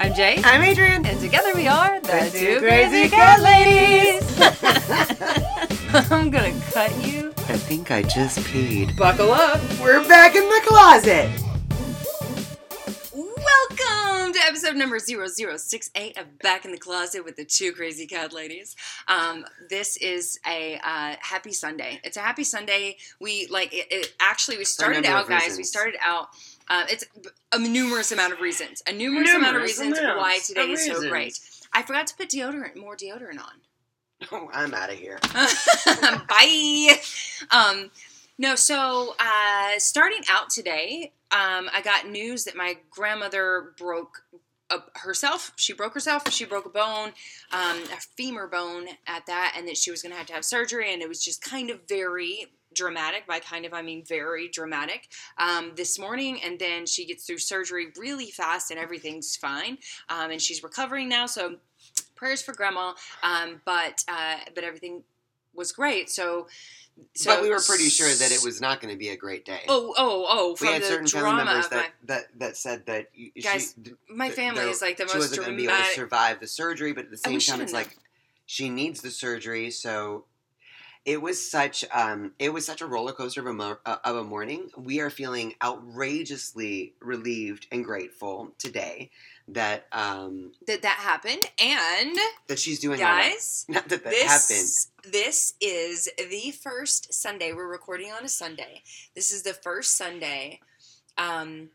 I'm Jay. I'm Adrian. And together we are the, The two Two crazy Crazy cat Cat ladies. I'm gonna cut you. I think I just peed. Buckle up. We're back in the closet. Welcome to episode number 0068 of Back in the Closet with the two crazy cat ladies. Um, this is a uh, happy Sunday. It's a happy Sunday. We like it, it actually we started out, of guys. We started out. Uh, it's a numerous amount of reasons. A numerous, amount of reasons why today is so great. I forgot to put deodorant, more deodorant on. Oh, I'm out of here. Bye. Um, no, so uh, starting out today, um, I got news that my grandmother broke uh, herself. She broke herself. She broke a bone, um, a femur bone at that, and that she was going to have to have surgery. And it was just kind of very dramatic. By kind of, I mean very dramatic. Um, this morning, and then she gets through surgery really fast, and everything's fine. Um, and she's recovering now. So prayers for grandma. Um, but uh, but everything was great. So. So but we were pretty sure that it was not going to be a great day. Oh, oh, oh! we had the certain family members of my that, that, that said that you, Guys, she, my family is like the she most wasn't going to be able to survive the surgery, but at the Oh, same time, it's like she needs the surgery. So it was such um, it was such a roller coaster of a, mo- uh, of a morning. We are feeling outrageously relieved and grateful today that um, that that happened, and that she's doing guys, Not that that happened. this this is the first Sunday. We're recording on a Sunday. This is the first Sunday um,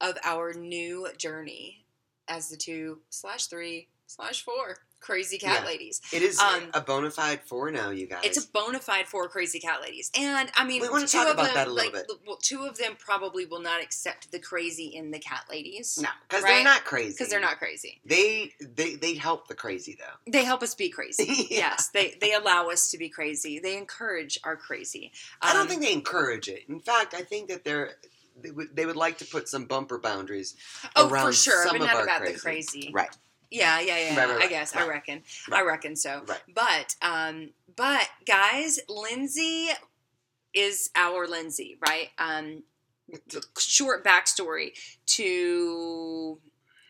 of our new journey as the two slash three slash four crazy cat Yeah. ladies. It is Um, a bona fide four now, you guys. It's a bona fide four crazy cat ladies, and I mean, We wanna two talk of about them, that a little like, bit. Well, two of them probably will not accept the crazy in the cat ladies. no, because right? they're not crazy. because they're not crazy. They they they help the crazy though. They help us be crazy. Yeah. Yes, they they allow us to be crazy. They encourage our crazy. I don't Um, think they encourage it. In fact, I think that they're they would they would like to put some bumper boundaries Oh, around for sure, some but of not our about crazy. the crazy. Right. Yeah, yeah, yeah. Right, right, I right, guess I reckon. I reckon so. But um, but guys, Lindsay is our Lindsay, right? Um, short backstory to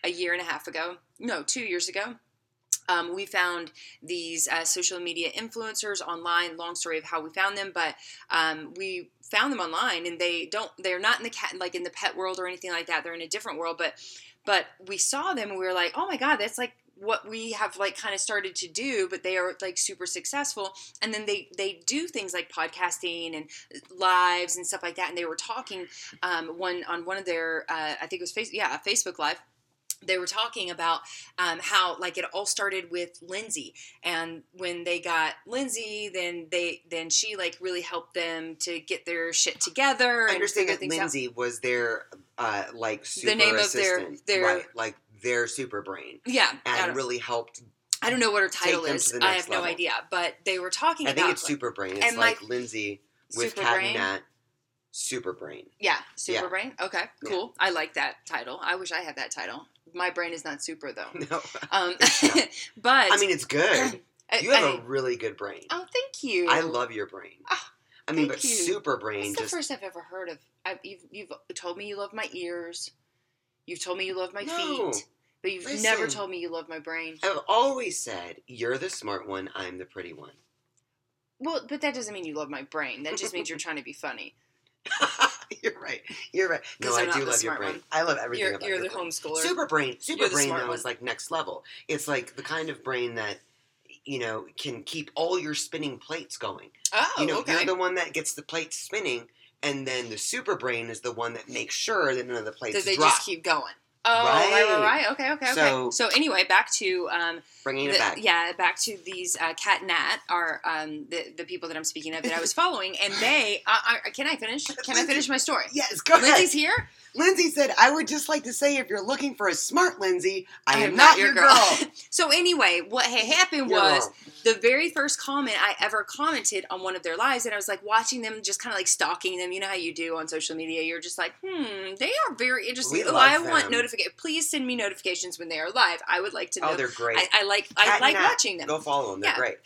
a year and a half ago. No, two years ago. Um, we found these uh, social media influencers online. Long story of how we found them, but um, we found them online, and they don't. They're not in the cat like in the pet world or anything like that. They're in a different world, but but we saw them and we were like, oh my god, that's like what we have like kind of started to do but they are like super successful and then they they do things like podcasting and lives and stuff like that and they were talking um, one on one of their uh, i think it was face yeah facebook live they were talking about um, how like it all started with lindsay and when they got lindsay then they then she like really helped them to get their shit together I understand that things out. Lindsay was their uh, like super the name of their- assistant, their- right? Like their super brain, yeah and really helped. I don't know what her title is. I have no idea. But they were talking about I about think it's like- super brain. It's and, like, like, Lindsay with Super Cat Brain? Nat, super brain. Yeah, super Yeah. brain. Okay, Yeah. cool. I like that title. I wish I had that title. My brain is not super though. No, Um, but I mean it's good. You have I- a really good brain. oh, thank you. I love your brain. Ah, I mean, thank but you. super brain It's the first I've ever heard of. I've, you've, you've told me you love my ears. You've told me you love my No. feet, but you've never told me you love my brain. I've always said you're the smart one, I'm the pretty one. Well, but that doesn't mean you love my brain. That just means you're trying to be funny. you're right. You're right. No, I do love your brain. one. I love everything You're, about you're your the brain. homeschooler. Super brain. Super brain though one. is like next level. It's like the kind of brain that you know can keep all your spinning plates going. Oh, you know, okay. you're the one that gets the plates spinning, and then the super brain is the one that makes sure that none of the plates that they drop. just keep going. Oh, right, right, Right. right. Okay, okay, okay. So- anyway, back to um, Bringing the- it back. yeah, back to these uh, cat nat are um, the the people that I'm speaking of that I was following, and they. Uh, uh, can I finish? Can I finish my story? Yes, go ahead. Lindsay's here. Lindsay said, "I would just like to say, if you're looking for a smart Lindsay, I, am not, your girl." so anyway, what had happened You're was wrong. the very first comment I ever commented on one of their lives, and I was like watching them, just kind of like stalking them. You know how you do on social media. You're just like, hmm, they are very interesting. We Oh, I want them. Notification. Please send me notifications when they are live. I would like to know. Oh, they're great. I, I like I Cat and like Nat. watching them. Go follow them. They're Yeah. great.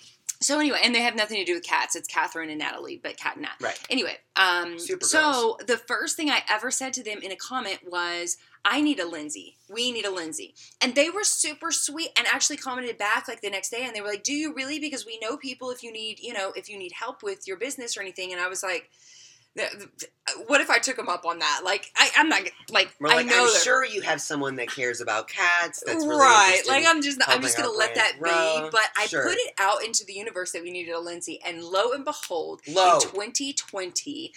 So anyway, and they have nothing to do with cats. It's Catherine and Natalie, but Cat and Nat. Right. Anyway, um, Super so the first thing I ever said to them in a comment was, I need a Lindsay. We need a Lindsay. And they were super sweet and actually commented back like the next day and they were like, Do you really? Because we know people if you need, you know, if you need help with your business or anything. And I was like, Uh, what if I took them up on that? Like, I, I'm not like like, I know I'm sure you have someone that cares about cats. That's really right. Like I'm just I'm just gonna let that be. But I Sure. put it out into the universe that we needed a Lindsay, and lo and behold, Lo. in 2020,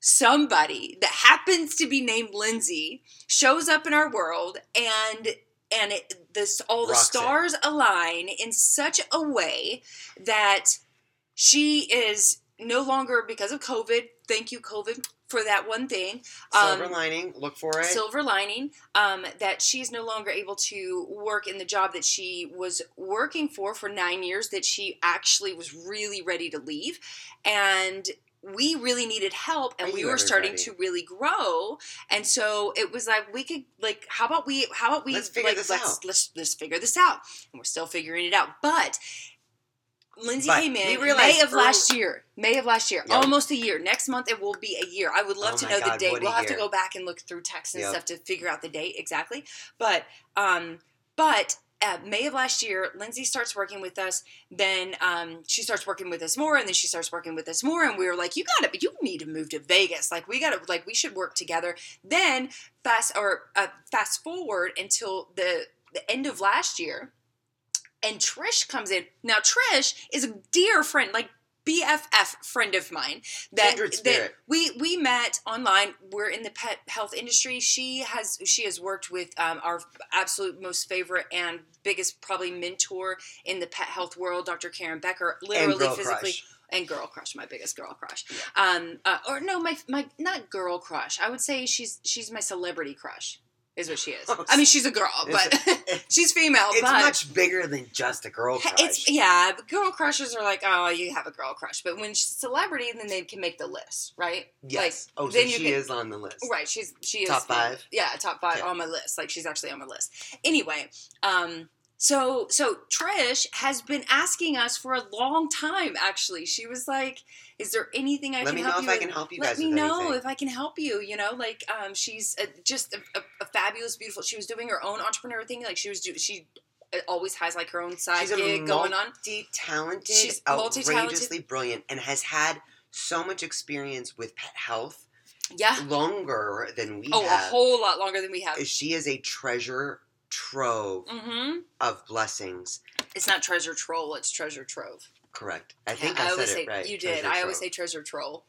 somebody that happens to be named Lindsay shows up in our world, and and it, this all the Rocks it. stars align in such a way that she is no longer because of COVID. Thank you, COVID, for that one thing. Silver Um, lining. Look for it. silver lining um, that she's no longer able to work in the job that she was working for for nine years that she actually was really ready to leave and we really needed help and Are we were starting to really grow and so it was like we could like how about we how about we Let's figure like this let's, out. let's let's figure this out and we're still figuring it out but Lindsay But came in May of early- last year. May of last year. Yep. Almost a year. Next month it will be a year. I would love Oh to know the date. We'll have to go back and look through texts and Yep. stuff to figure out the date exactly. But um but uh, May of last year, Lindsay starts working with us. Then um, she starts working with us more, and then she starts working with us more. And we were like, "You got to, you need to move to Vegas. Like, we got to, like, we should work together." Then fast or uh, fast forward until the the end of last year, and Trish comes in. Now Trish is a dear friend, like BFF friend of mine. That that we we met online. We're in the pet health industry. She has she has worked with um, our absolute most favorite and biggest probably mentor in the pet health world, Dr. Karen Becker. Literally, physically, crush. and girl crush, my biggest girl crush. Um, uh, or no, my my not girl crush. I would say she's she's my celebrity crush. Is what she is. Oh, I mean, she's a girl, but she's female. It's but much bigger than just a girl crush. it's yeah, but girl crushes are like, oh, you have a girl crush. But when she's celebrity, then they can make the list, right? yes. oh, so then you she can- is on the list. Right. She's she is Top five? Yeah, top five Yeah. on my list. Like she's actually on my list. Anyway, um, so so Trish has been asking us for a long time. Actually, she was like, "Is there anything I Let can me know you if I can help you Let me know anything. if I can help you. You know, like um, she's a, just a, a, a fabulous, beautiful. She was doing her own entrepreneur thing. Like she was do she always has like her own side She's a gig going on. multi-talented, She's multi-talented. outrageously brilliant, and has had so much experience with pet health Yeah. longer than we have. Oh, a whole lot longer than we have. She is a treasure trove Mm-hmm. of blessings. It's not treasure troll. It's treasure trove. Correct. I Yeah, think I, always said say it right. you did. treasure I always say treasure troll.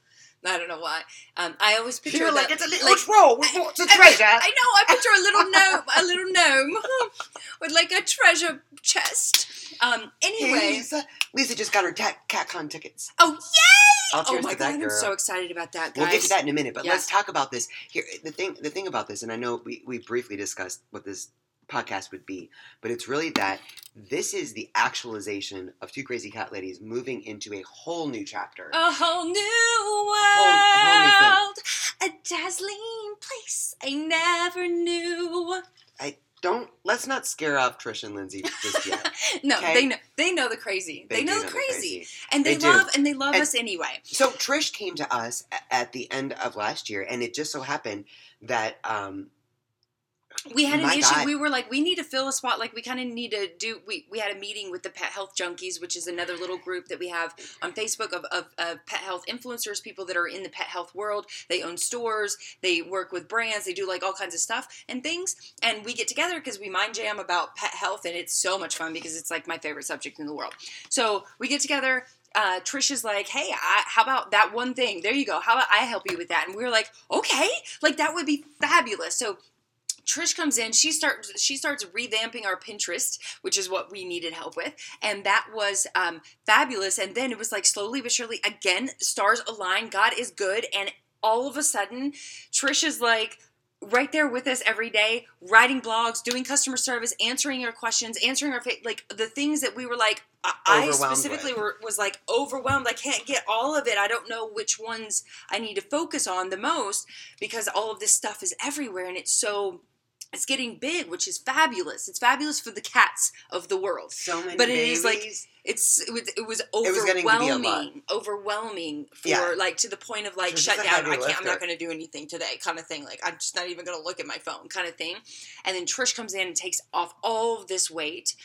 I don't know why. Um, I always picture You're like that- it's a little like- troll with lots of treasure. I know. I picture a little gnome, a little gnome with like a treasure chest. Um. Hey, Anyway. Lisa. Lisa just got her ta- CatCon tickets. Oh yay! Oh my god, I'm so excited about that, guys. We'll get to that in a minute, but Yeah. let's talk about this. Here, the thing, the thing about this, and I know we, we briefly discussed what this podcast would be, but it's really that this is the actualization of two crazy cat ladies moving into a whole new chapter. A whole new whole world, a dazzling place I never knew. I don't let's not scare off Trish and Lindsay just yet. no, Okay. they know they know the crazy. They, know do the crazy, crazy. and they, They do. love and they love And- us anyway. So Trish came to us at the end of last year, and it just so happened that um, we had an My issue. God. We were like, we need to fill a spot. Like, we kind of need to do. We, we had a meeting with the Pet Health Junkies, which is another little group that we have on Facebook of, of, of pet health influencers, people that are in the pet health world. They own stores, they work with brands, they do like all kinds of stuff and things. And we get together because we mind jam about pet health, and it's so much fun because it's like my favorite subject in the world. So we get together. Uh, Trish is like, hey, I, how about that one thing? There you go. How about I help you with that? And we were like, okay, like that would be fabulous. So Trish comes in. She starts. She starts revamping our Pinterest, which is what we needed help with, and that was um, fabulous. And then it was like slowly but surely, again, stars align. God is good, and all of a sudden, Trish is like right there with us every day, writing blogs, doing customer service, answering our questions, answering our like the things that we were like. I I specifically were, was like overwhelmed. I can't get all of it. I don't know which ones I need to focus on the most because all of this stuff is everywhere and it's so it's getting big, which is fabulous. It's fabulous for the cats of the world. So many But it is, like. It's it was, it was was getting to be a lot. overwhelming, overwhelming for Yeah. like to the point of like shut down. I can't. I'm not going to do anything today, kind of thing. Like I'm just not even going to look at my phone, kind of thing. And then Trish comes in and takes off all of this weight,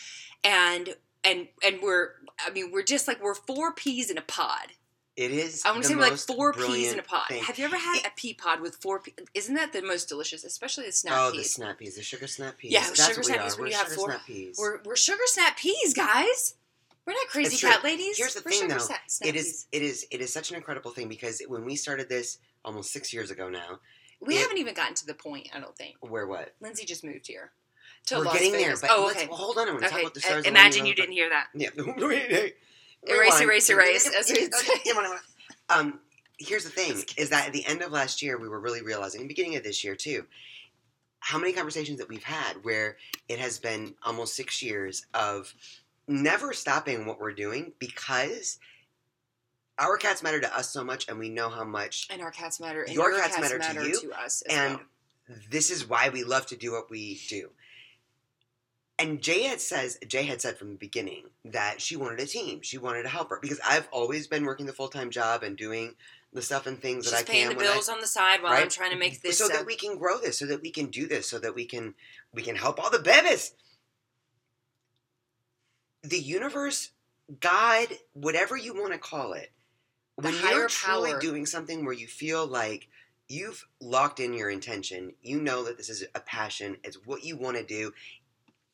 and and and we're I mean we're just like we're four peas in a pod. It is. I want to say we're like four peas in a pod. thing. Have you ever had a pea pod with four? Pe- Isn't that the most delicious? Especially the snap peas. Oh, the snap peas, the sugar snap peas. Yeah, that's sugar snap peas when We're you have four- snap peas. We're we're sugar snap peas, guys. We're not crazy It's true. cat ladies. Here's the we're thing, sugar though. snap it is. peas. It is. It is such an incredible thing because when we started this almost six years ago now, We it- haven't even gotten to the point. I don't think. where what? Lindsay just moved here. To We're Las getting Vegas. there, but oh, let's, okay. well, hold on. I want to talk okay. about the stars. Uh, imagine you didn't hear that. Yeah. Erase, erase, erase. You'd say. Um, here's the thing: is that at the end of last year, we were really realizing, the beginning of this year too, how many conversations that we've had where it has been almost six years of never stopping what we're doing because our cats matter to us so much, and we know how much. And our cats matter. And Your your, cats cats, matter matter, to to, you, us as and well. this is why we love to do what we do. And Jay had says Jay had said from the beginning that she wanted a team. She wanted a helper because I've always been working the full time job and doing the stuff and things She's that I paying can the when I- bills on the side while I'm trying to make this. so uh, that we can grow this, so that we can do this, so that we can we can help all the babies. The universe, God, whatever you want to call it, The when you're truly power. doing something where you feel like you've locked in your intention, you know that this is a passion, it's what you want to do.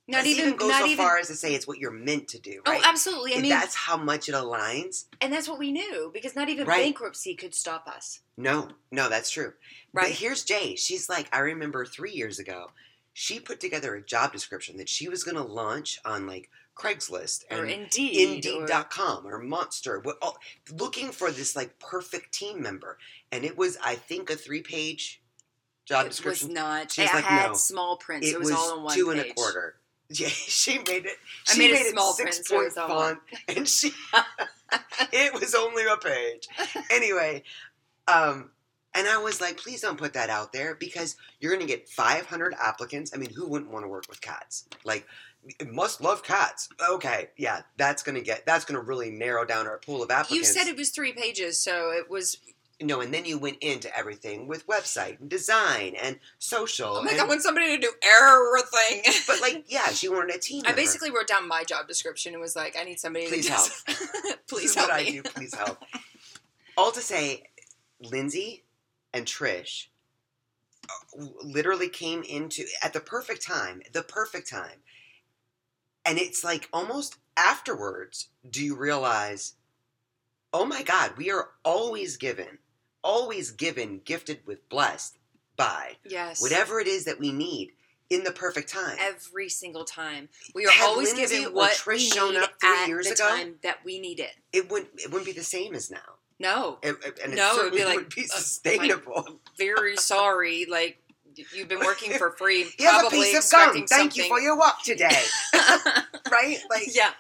Not Let's even, go not so even. far as to say it's what you're meant to do, oh, right? Oh, absolutely. I mean, that's how much it aligns. and that's what we knew because not even Right. bankruptcy could stop us. No, no, that's true. But Right? here's Jay. She's like, I remember three years ago, she put together a job description that she was going to launch on like Craigslist Or and Indeed. or- Indeed.com or Monster, what- all- looking for this like perfect team member. And it was, I think, a three page job it was description. not. She's it like, had no. small print. it it was, was all in one two page. and a quarter. Yeah, she made it. I She made it made small it six point font, and she. it was only a page. Anyway, um, and I was like, please don't put that out there because you're going to get 500 applicants. I mean, who wouldn't want to work with cats? Like, must love cats. Okay, yeah, that's going to get that's going to really narrow down our pool of applicants. You said it was three pages, so it was. No, and then you went into everything with website and design and social. Oh my and- god! I want somebody to do everything. but like, yeah, she wanted a team. I member. basically wrote down my job description and was like, I need somebody Please to help. Please help what me. I do. Please help. All to say, Lindsay and Trish uh, literally came into at the perfect time, the perfect time. And it's like almost afterwards do you realize, oh my God, we are always given, always given, gifted with, blessed by Yes. whatever it is that we need in the perfect time. Every single time. We are Had always Lindsay given what Trish we shown need up three at years the ago? time that we need it. It wouldn't. It wouldn't be the same as now. No. It, it- and No, it it would be like, be uh, sustainable. Very sorry. Like, you've been working for free. Here's a probably piece of gum. Thank you for your walk today. right? Like yeah.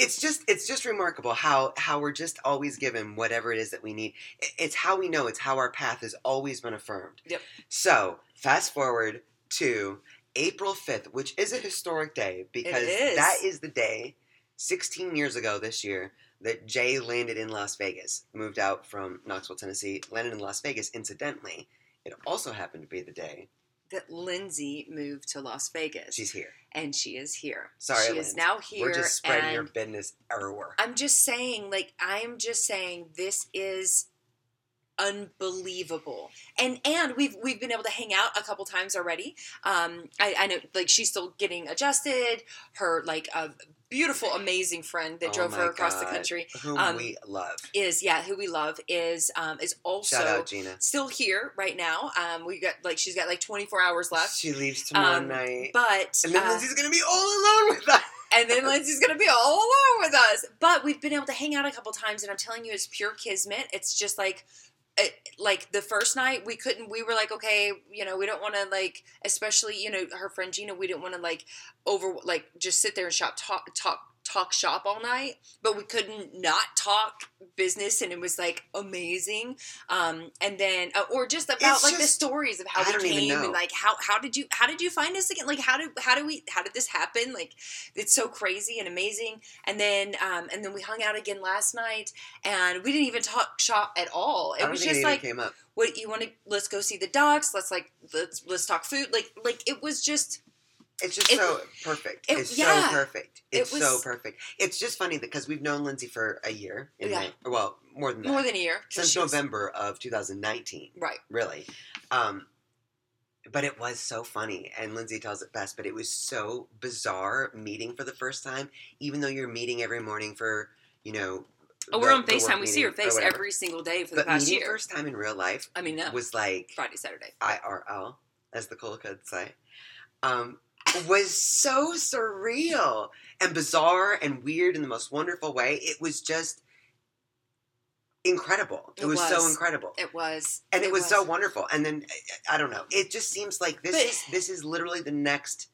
It's just it's just remarkable how how we're just always given whatever it is that we need. It's how we know. It's how our path has always been affirmed. Yep. So fast forward to April fifth, which is a historic day because is. that is the day, sixteen years ago this year, that Jay landed in Las Vegas, moved out from Knoxville, Tennessee, landed in Las Vegas. Incidentally, it also happened to be the day That Lindsay moved to Las Vegas. she's here. and she is here. Sorry, she Lindsay. is now here. We're just spreading your business everywhere. I'm just saying, like, I'm just saying, this is unbelievable. And and we've we've been able to hang out a couple times already. Um, I, I know, like, she's still getting adjusted. Her like a beautiful, amazing friend that Oh drove her across the country Whom um, we love. is yeah, who we love is um is also Shout out Gina. still here right now. Um, we got like she's got like 24 hours left. She leaves tomorrow Um, night. But And then uh, Lindsay's gonna be all alone with us. and then Lindsay's gonna be all alone with us. But we've been able to hang out a couple times, and I'm telling you, it's pure kismet. It's just like, it, like the first night we couldn't. We were like, okay, you know, we don't want to like, especially you know, her friend Gina. We didn't want to like over like just sit there and shop talk talk talk shop all night, but we couldn't not talk business, and it was like amazing. Um, and then, uh, or just about It's like the stories of how I we came and like how how did you how did you find us again? Like how did how do we how did this happen? Like it's so crazy and amazing. And then um, and then we hung out again last night, and we didn't even talk shop at all. It was just like what you want to let's go see the ducks let's like let's let's talk food like like it was just It's just It- so perfect. it- it's yeah. so perfect. It It's so perfect. It's just funny because we've known Lindsay for a year. In Yeah. Well, more than that. more than a year. since she was- November of 2019. right Really. Um, but it was so funny, and Lindsay tells it best. But it was so bizarre meeting for the first time, even though you're meeting every morning for you know. oh we're on facetime we see her face every single day for the past meeting year first time in real life i mean no was like friday saturday IRL, as the cool kids say, um, was so surreal and bizarre and weird in the most wonderful way. It was just incredible. It, It was, so incredible. it was and it, was, so wonderful. And then I I don't know. It just seems like this But- is this is literally the next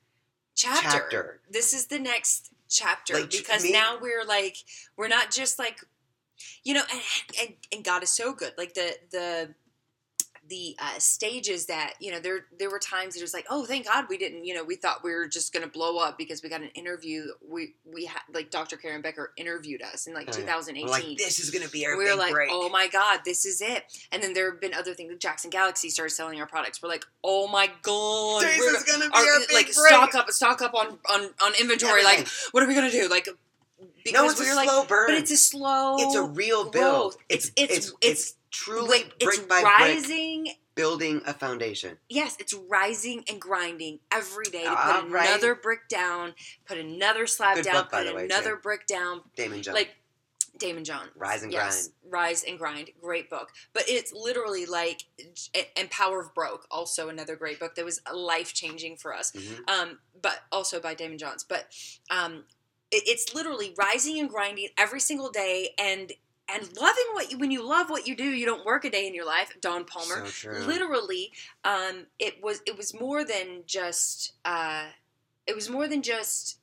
chapter. chapter. this is the next chapter Like, because me- now we're like we're not just like you know and, and and god is so good like the the the uh, stages that you know there there were times that it was like oh thank god we didn't you know we thought we were just going to blow up because we got an interview we we had like dr karen becker interviewed us in like Oh, 2018 We're like this is gonna be our we were like, break. oh my god, this is it. And then there have been other things. Jackson Galaxy started selling our products. We're like, oh my god, this is gonna be our- our big like break. stock up, stock up on on on inventory. Like, what are we gonna do? Like, because no, it's we a were like, slow burn. but it's a slow. It's a real growth. build. It's- It's it's- it's it's- truly wait, brick it's by brick rising. building a foundation. Yes, it's rising and grinding every day to All put right. another brick down, put another slab Good down, book, put the way, another too. brick down, Daymond John. like Daymond John. Rise and yes, Rise and Grind, great book. But it's literally like and Power of Broke, also another great book that was life changing for us. Mhm. Um, but also by Daymond Johns. But um, it's literally rising and grinding every single day and and loving what you when you love what you do, you don't work a day in your life. Don Palmer. So literally um, it was it was more than just uh, it was more than just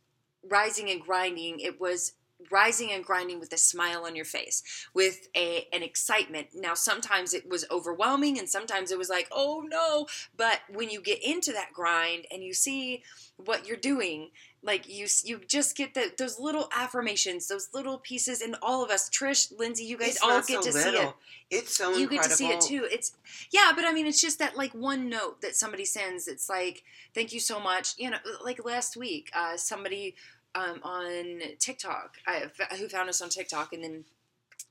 rising and grinding. It was rising and grinding with a smile on your face with a an excitement. Now sometimes it was overwhelming and sometimes it was like oh no. But when you get into that grind and you see what you're doing like you you just get the, those little affirmations those little pieces and all of us trish lindsay you guys It's all get so to see it. It's so you incredible. get to see it too. It's yeah, but I mean, it's just that like one note that somebody sends. It's like, thank you so much. You know, like last week, uh, somebody um, on TikTok I, who found us on TikTok and then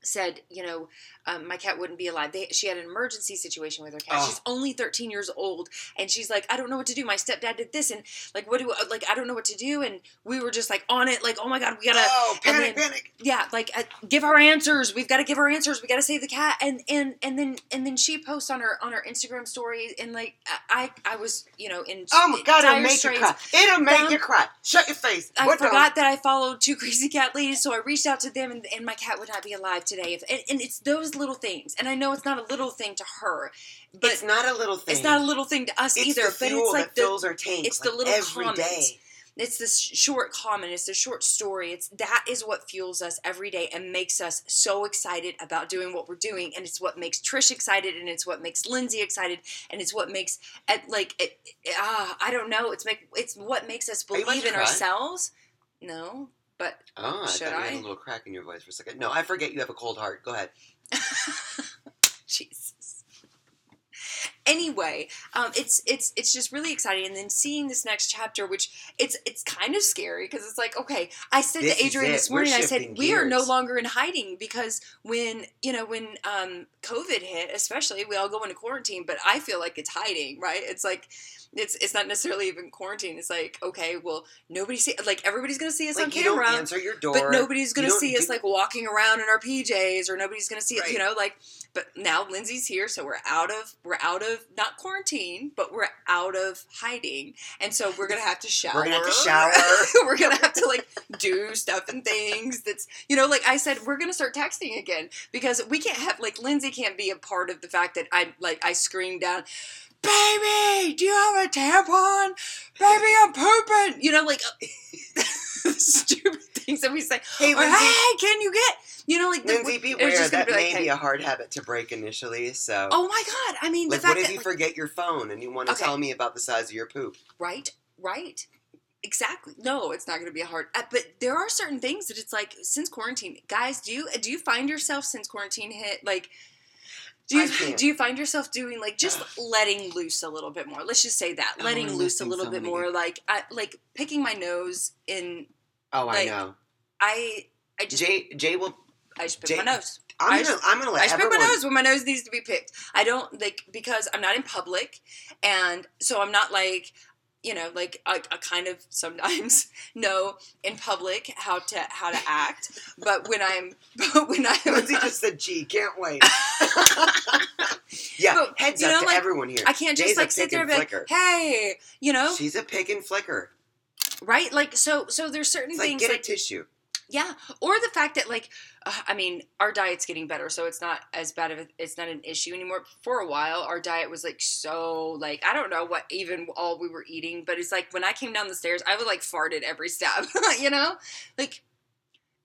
said, you know, um, my cat wouldn't be alive. They, she had an emergency situation with her cat. Oh. She's only 13 years old, and she's like, I don't know what to do. My stepdad did this, and like, what do like I don't know what to do. And we were just like on it, like, oh my god, we gotta oh, panic, then- panic. yeah like uh, give her answers we've got to give her answers we got to save the cat and and and then and then she posts on her on her instagram story and like i i was you know in Oh my god, it'll make you cry. It'll make Found- you cry. Shut your face. I What the- forgot that I followed two crazy cat ladies, so I reached out to them, and, and my cat would not be alive today. If, and, and it's those little things, and I know it's not a little thing to her, but it's not a little thing. it's not a little thing to us It's either. the but it's like the our tank. it's the little every comments. day. it's this short comment it's the short story it's that is what fuels us every day and makes us so excited about doing what we're doing and it's what makes trish excited and it's what makes lindsay excited and it's what makes uh, like it, it- ah i don't know it's make it's what makes us Are you about believe in cry? ourselves no but Oh, I Should thought you I? had a little crack in your voice for a second. No, I forget you have a cold heart. Go ahead. jesus anyway um, it's it's it's just really exciting and then seeing this next chapter which it's it's kind of scary because it's like okay i said This to adrian this morning i said we are no longer in hiding because when you know when um, covid hit especially we all go into quarantine but i feel like it's hiding right it's like it's it's not necessarily even quarantine it's like okay well nobody see like everybody's gonna see us on Like you camera don't answer your door. but nobody's gonna see us like walking around in our PJs, or nobody's gonna see it. You know, like. But now Lindsay's here, so we're out of we're out of not quarantine, but we're out of hiding, and so we're gonna have to shower. We're gonna have to shower. we're gonna have to like do stuff and things. That's you know, like I said, we're gonna start texting again because we can't have like Lindsay can't be a part of the fact that I like I screamed down. Baby, do you have a tampon? Baby, I'm pooping. You know, like stupid things that we say. Hey, Or, Lindsay. hey, can you get? You know, like the, Lindsay, it's beware. That be like, may hey, be a hard habit to break initially. So, Oh my god! I mean, like, the fact what if that you like, forget your phone and you want to Okay. tell me about the size of your poop? right, right, exactly. No, it's not going to be a hard. Uh, but there are certain things that it's like since quarantine, guys. Do you do you find yourself since quarantine hit like? Do you do you find yourself doing like just letting loose a little bit more? Let's just say that Oh, letting loose a little so bit many more, like I, like picking my nose in. Oh, Like, I know. I I just Jay, Jay will. I just pick Jay- my nose. I'm I gonna. just- I'm gonna I let just pick my nose when my nose needs to be picked. I don't like because I'm not in public, and so I'm not like you know like I, I kind of sometimes know in public how to how to act, but when I'm but when I'm Lindsay just said, "Gee, can't wait." yeah, But, heads up know, to like, everyone here. I can't just Jay's like sit there and be like, hey, you know, She's a pick and flicker. right? Like so so there's certain It's like things get like a tissue. Yeah, or the fact that like, uh, I mean, our diet's getting better, so it's not as bad of a, it's not an issue anymore. For a while, our diet was like so like I don't know what even all we were eating, but it's like when I came down the stairs, I would like farted every step, you know, like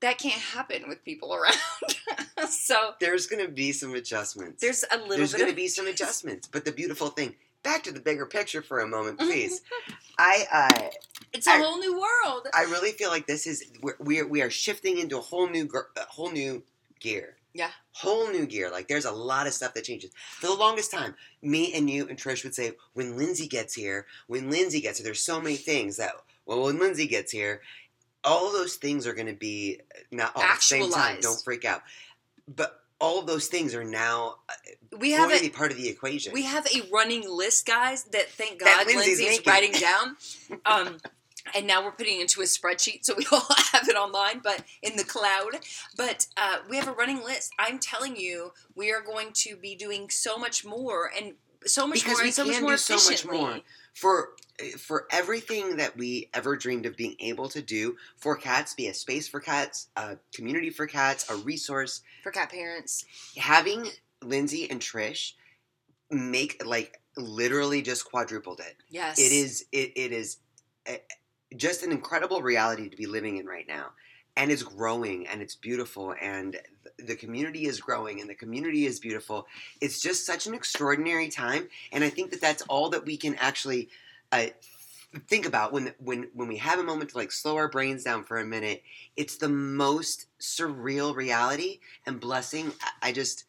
that can't happen with people around. so There's gonna be some adjustments. there's a little There's bit gonna of be some adjustments. But the beautiful thing. Back to the bigger picture for a moment, Mm-hmm. please. I uh, it's a I- whole new world. I really feel like this is we're, we are we are shifting into a whole new a whole new gear. Yeah. Whole new gear. Like there's a lot of stuff that changes. For the longest time, me and you and Trish would say, when Lindsay gets here, when Lindsay gets here, there's so many things that well when Lindsay gets here, all those things are gonna be not all at the same time. Actualized. Don't freak out. But all of those things are now uh, we have a be part of the equation. we have a running list, guys. That thank That God Lindsay's Lindsay's writing down. Um, and now we're putting it into a spreadsheet, so we all have it online, but in the cloud. But uh, we have a running list. I'm telling you, we are going to be doing so much more and so much Because more we so much more do so much more. for for everything that we ever dreamed of being able to do for cats be a space for cats a community for cats a resource for cat parents. having lindsay and trish make like literally just quadrupled it Yes, it is it, it is uh, just an incredible reality to be living in right now and it's growing and it's beautiful and the community is growing and the community is beautiful. It's just such an extraordinary time and i think that that's all that we can actually uh, think about when when when we have a moment to like slow our brains down for a minute. It's the most surreal reality and blessing i, I just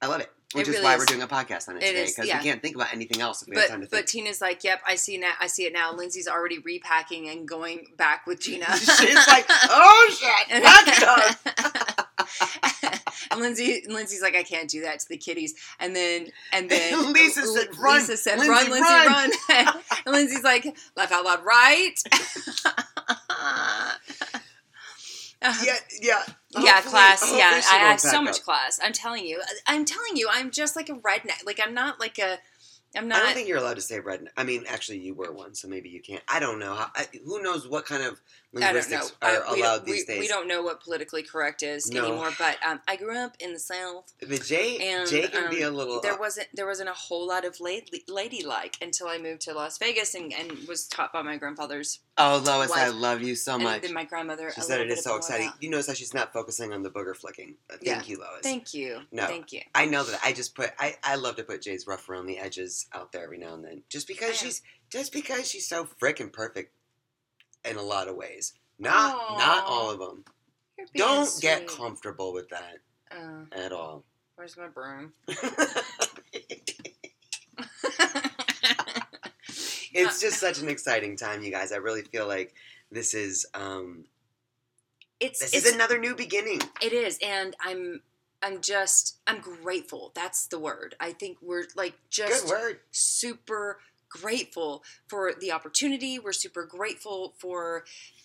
i love it which It is really why is. we're doing a podcast on it, It today because yeah. we can't think about anything else if we have time to But think but Tina's like, yep, I see now. I see it now. Lindsay's already repacking and going back with Gina. She's like, oh shit, and Lindsay, Lindsay's like, I can't do that to the kitties. And then, and then Lisa said, "Run, Lisa said, Lindsay, run, Lindsay, run." run. and Lindsay's like, laugh out loud, right? Uh-huh. Yeah, yeah. yeah, Hopefully- class. Yeah, I have so much up. class. I'm telling you. I'm telling you. I'm just like a redneck. Like I'm not like a. I'm I don't think you're allowed to say redneck. I mean, actually, you were one, so maybe you can't. I don't know. How, I, who knows what kind of I don't know. linguistics are we, allowed we, these days? we don't know what politically correct is No. anymore. But um, I grew up in the South. But Jay, And, Jay can be a um, little. There wasn't there wasn't a whole lot of lady, ladylike until I moved to Las Vegas and, and was taught by my grandfather's oh, Lois, I love you so and much. then my grandmother. She said it is so exciting. You notice how she's not focusing on the booger flicking. Uh, Thank Yeah. you, Lois. Thank you. No. Thank you. I know that I just put I, I love to put Jay's rough around the edges out there every now and then. Just because she's just because she's so frickin' perfect in a lot of ways. Not not all of them. Don't get comfortable with that Oh, at all. where's my broom? it's just such an exciting time, you guys. I really feel like this is um it's this it's is another new beginning. It is, and I'm I'm just I'm grateful. That's the word. I think we're like just Good word. super grateful for the opportunity. We're super grateful for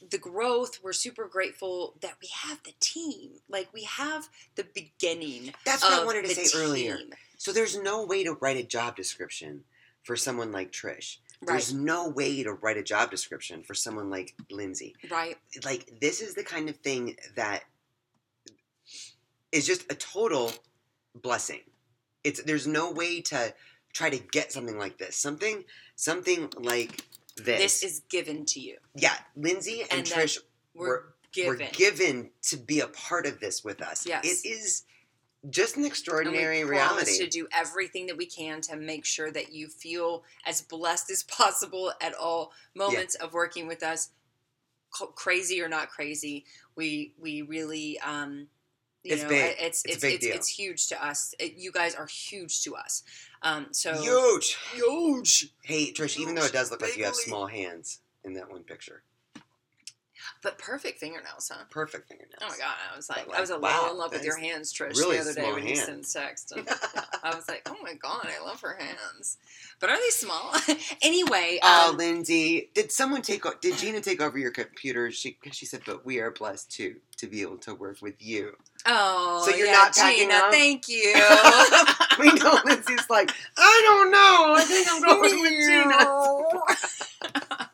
the growth. We're super grateful that we have the team. Like we have the beginning. That's what I wanted to say earlier. So there's no way to write a job description for someone like Trish. Right. There's no way to write a job description for someone like Lindsay. Right. Like this is the kind of thing that is just a total blessing. It's there's no way to try to get something like this. Something something like this. This is given to you. yeah, Lindsay and, And Trish We're were given. We're given to be a part of this with us. Yes. It is just an And we extraordinary reality. to do everything that we can to make sure that you feel as blessed as possible at all moments of working with us. Crazy or not crazy, we we really um, you It's know big. it's It's a it's big it's, deal. it's huge to us. It, you guys are huge to us. Um, so Huge. huge. Hey, Trish, even though it does look like you have small hands in that one picture, but perfect fingernails, huh? perfect fingernails. Oh my god! I was like, But I was a like, little in love with your hands, Trish, really the other day when you sent text. I was like, oh my god, I love her hands. But are they small? anyway, Oh, um, Lindsay, did someone take? Did Gina take over your computer? She she said, but we are blessed too to be able to work with you. oh, So you're yeah, not packing Gina, up? thank you. we know Lindsay's like, I don't know. I think I'm going with Gina.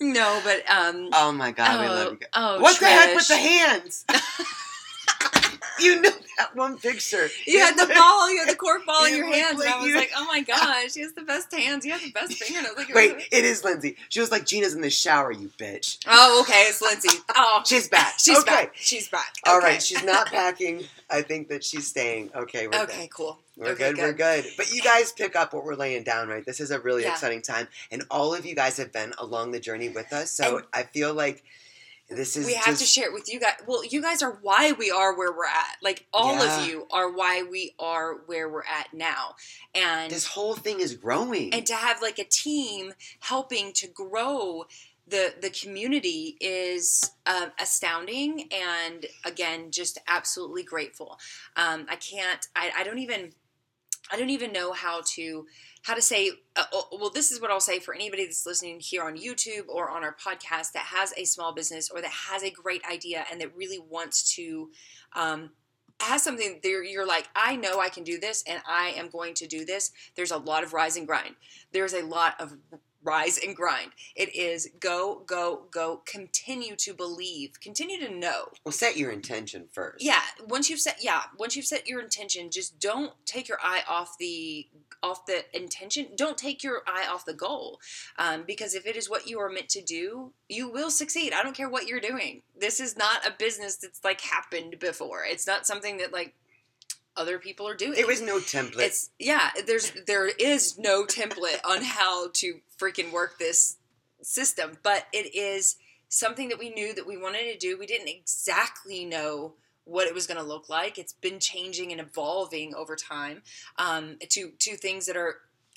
No, but um, Oh my god, we oh, love you. guys. oh, what the heck with the hands? you know that one picture. You had the ball, you had the cork ball in your hands, and I was you- like, "Oh my gosh, she has the best hands. You have the best fingernails." Like, Wait, was- it is Lindsay. She was like, Gina's in the shower, you bitch. oh, okay, it's Lindsay. Oh, She's back. she's okay. back. She's back. All Okay. right, she's not packing. I think that she's staying. Okay, we're Okay, cool. We're okay, good, We're good. But you guys pick up what we're laying down, right? This is a really Yeah. exciting time, and all of you guys have been along the journey with us. So And- I feel like this is we have just to share it with you guys. Well, you guys are why we are where we're at. Like all Yeah. of you are why we are where we're at now. And this whole thing is growing. and to have like a team helping to grow the the community is um, astounding and again just absolutely grateful um, i can't I, I don't even i don't even know how to how to say uh, oh, well this is what i'll say for anybody that's listening here on youtube or on our podcast that has a small business or that has a great idea and that really wants to um, has something there you're like i know i can do this and i am going to do this. There's a lot of rise and grind. There's a lot of rise and grind. It is go go go. Continue to believe. Continue to know. Well, set your intention first. yeah once you've set yeah once you've set your intention just don't take your eye off the off the intention. Don't take your eye off the goal um, because if it is what you are meant to do you will succeed. I don't care what you're doing. This is not a business that's like happened before. It's not something that like other people are doing. There was no template. it's yeah there's there is no template on how to freaking work this system but it is something that we knew that we wanted to do. We didn't exactly know what it was going to look like. It's been changing and evolving over time um, to to things that are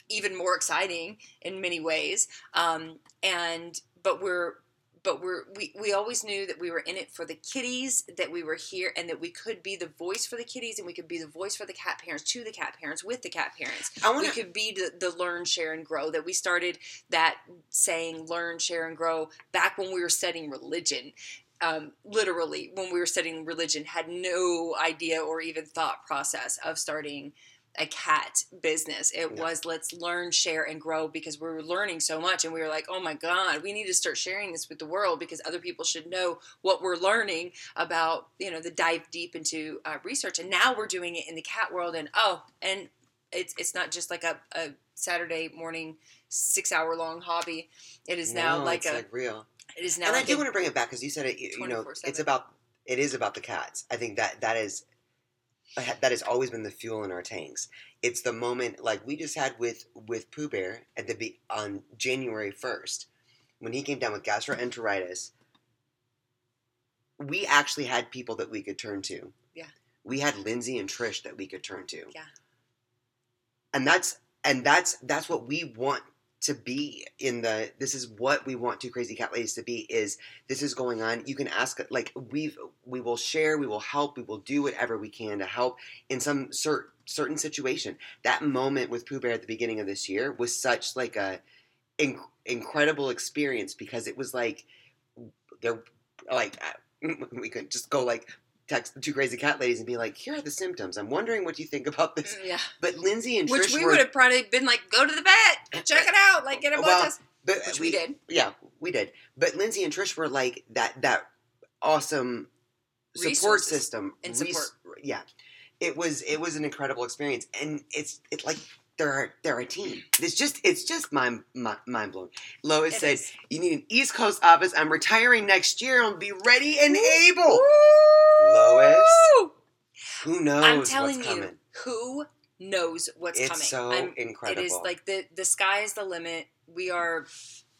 even more exciting in many ways um, and but we're but we're we, we always knew that we were in it for the kitties that we were here and that we could be the voice for the kitties and we could be the voice for the cat parents to the cat parents with the cat parents I to. We could be the, the learn share and grow that we started that saying learn share and grow back when we were studying religion um, literally when we were studying religion had no idea or even thought process of starting a cat business it Yeah. was let's learn share and grow because we were learning so much and we were like oh my god we need to start sharing this with the world because other people should know what we're learning about you know the dive deep into uh, research and now we're doing it in the cat world and oh and it's it's not just like a, a Saturday morning six hour long hobby. It is now No, like it's a like real. it is now and I do a- want to bring it back because you said it. You, know, 24/7. it's about. It is about the cats. I think that that is. That has always been the fuel in our tanks. It's the moment like we just had with with Pooh Bear at the be- on January first, when he came down with gastroenteritis. We actually had people that we could turn to. Yeah. We had Lindsay and Trish that we could turn to. Yeah. And that's and that's that's what we want to be in the this is what we want two crazy cat ladies to be is this is going on. You can ask like we've we will share we will help we will do whatever we can to help in some cert, certain situation. That moment with pooh bear at the beginning of this year was such like a inc- incredible experience because it was like they're like we could just go like text the two crazy cat ladies and be like here are the symptoms i'm wondering what you think about this Mm, yeah, but lindsay and which Trish we were, would have probably been like, go to the vet, check it out, like get a blood Well, test, but which we, did. Yeah, we did. But Lindsay and Trish were like that that awesome support Resources system and Res- support. yeah, it was it was an incredible experience, and it's it like they're they're a team. It's just it's just mind mind, mind blowing. Lois It said, is. "You need an East Coast office. I'm retiring next year. I'll be ready and able." Woo! Lois, Who knows I'm telling what's you, coming? who knows what's it's coming? so I'm- incredible. It is like the the sky is the limit. We are,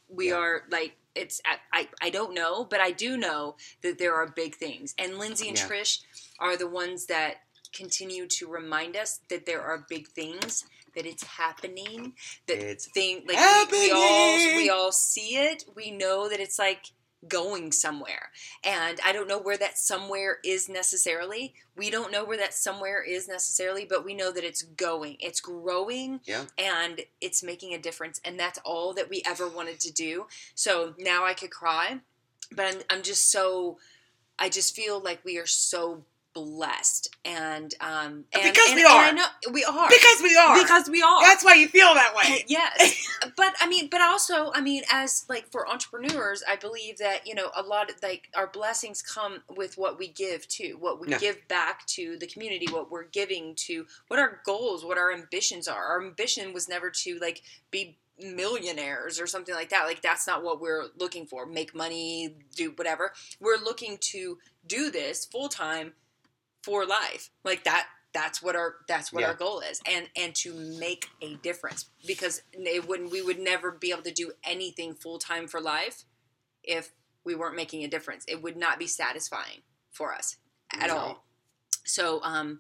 we Yeah. are like it's. I, I I don't know, but I do know that there are big things, and Lindsay and Yeah. Trish are the ones that continue to remind us that there are big things that it's happening that it's thing like we, we all we all see it we know that it's like going somewhere and i don't know where that somewhere is necessarily. We don't know where that somewhere is necessarily but we know that it's going. It's growing Yeah. and it's making a difference and that's all that we ever wanted to do. So now i could cry but i'm, I'm just so i just feel like we are so blessed and um and, Because and- we are. I know we are Because we are. because we are That's why you feel that way. yes but i mean but also i mean as like for entrepreneurs i believe that you know a lot of like our blessings come with what we give to what we Yeah. give back to the community what we're giving to what our goals what our ambitions are our ambition was never to like be millionaires or something like that like that's not what we're looking for make money do whatever we're looking to do this full time for life like that that's what our that's what Yeah. our goal is and and to make a difference because it wouldn't we would never be able to do anything full time for life if we weren't making a difference it would not be satisfying for us at No. all so um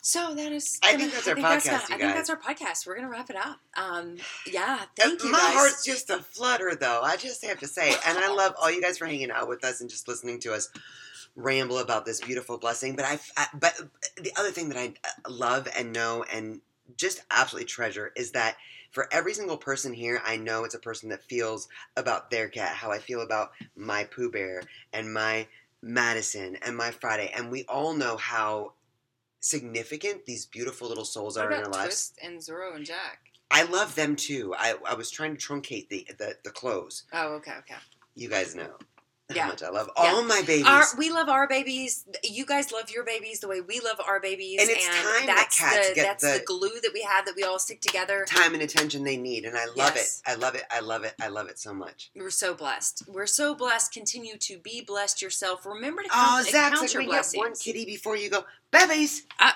so that is I think that's our that's podcast, you I think that's our podcast. We're gonna wrap it up. Um, yeah, Uh, thank you My guys. heart's just a flutter, though. I just have to say, and I love all you guys for hanging out with us and just listening to us ramble about this beautiful blessing. But I, I but the other thing that I uh, love and know and just absolutely treasure is that for every single person here, I know it's a person that feels about their cat, how I feel about my Pooh Bear and my Madison and my Friday, and we all know how significant these beautiful little souls what are in our lives. Twist and Zoro and Jack? I love them too. I, I was trying to truncate the, the the clothes. Oh, okay, okay. You guys know Yeah. how much I love Yeah. all my babies. Our, we love our babies. You guys love your babies the way we love our babies, And it's time that that's cats the get that's the- the glue that we have that we all stick together. time and attention they need, and I love Yes. it. I love it. I love it. I love it so much. We're so blessed. We're so blessed. Continue to be blessed yourself. Remember to Oh, count, Zach, count your we get one kitty before you go. Babies. I,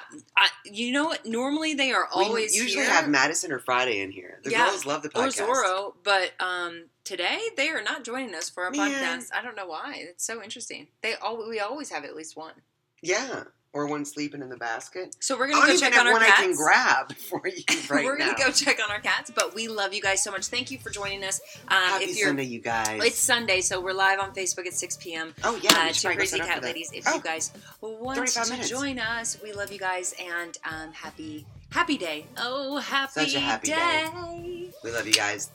you know what? Normally they are always we usually here. have Madison or Friday in here. The Yeah. girls love the podcast. or. Zorro, but um, today they are not joining us for our Man. podcast. I don't know why. It's so interesting. They all we always have at least one. Yeah, or one sleeping in the basket. So we're gonna go check on our one cats. I can grab for you right we're gonna go check on our cats, but we love you guys so much. Thank you for joining us. Um, Happy if you're, Sunday, you guys. it's Sunday, so we're live on Facebook at 6 p.m. oh yeah, uh, two crazy cat ladies. If Oh, you guys want to minutes. join us, we love you guys and um, happy happy day. Oh, happy, Such a happy day. day. we love you guys.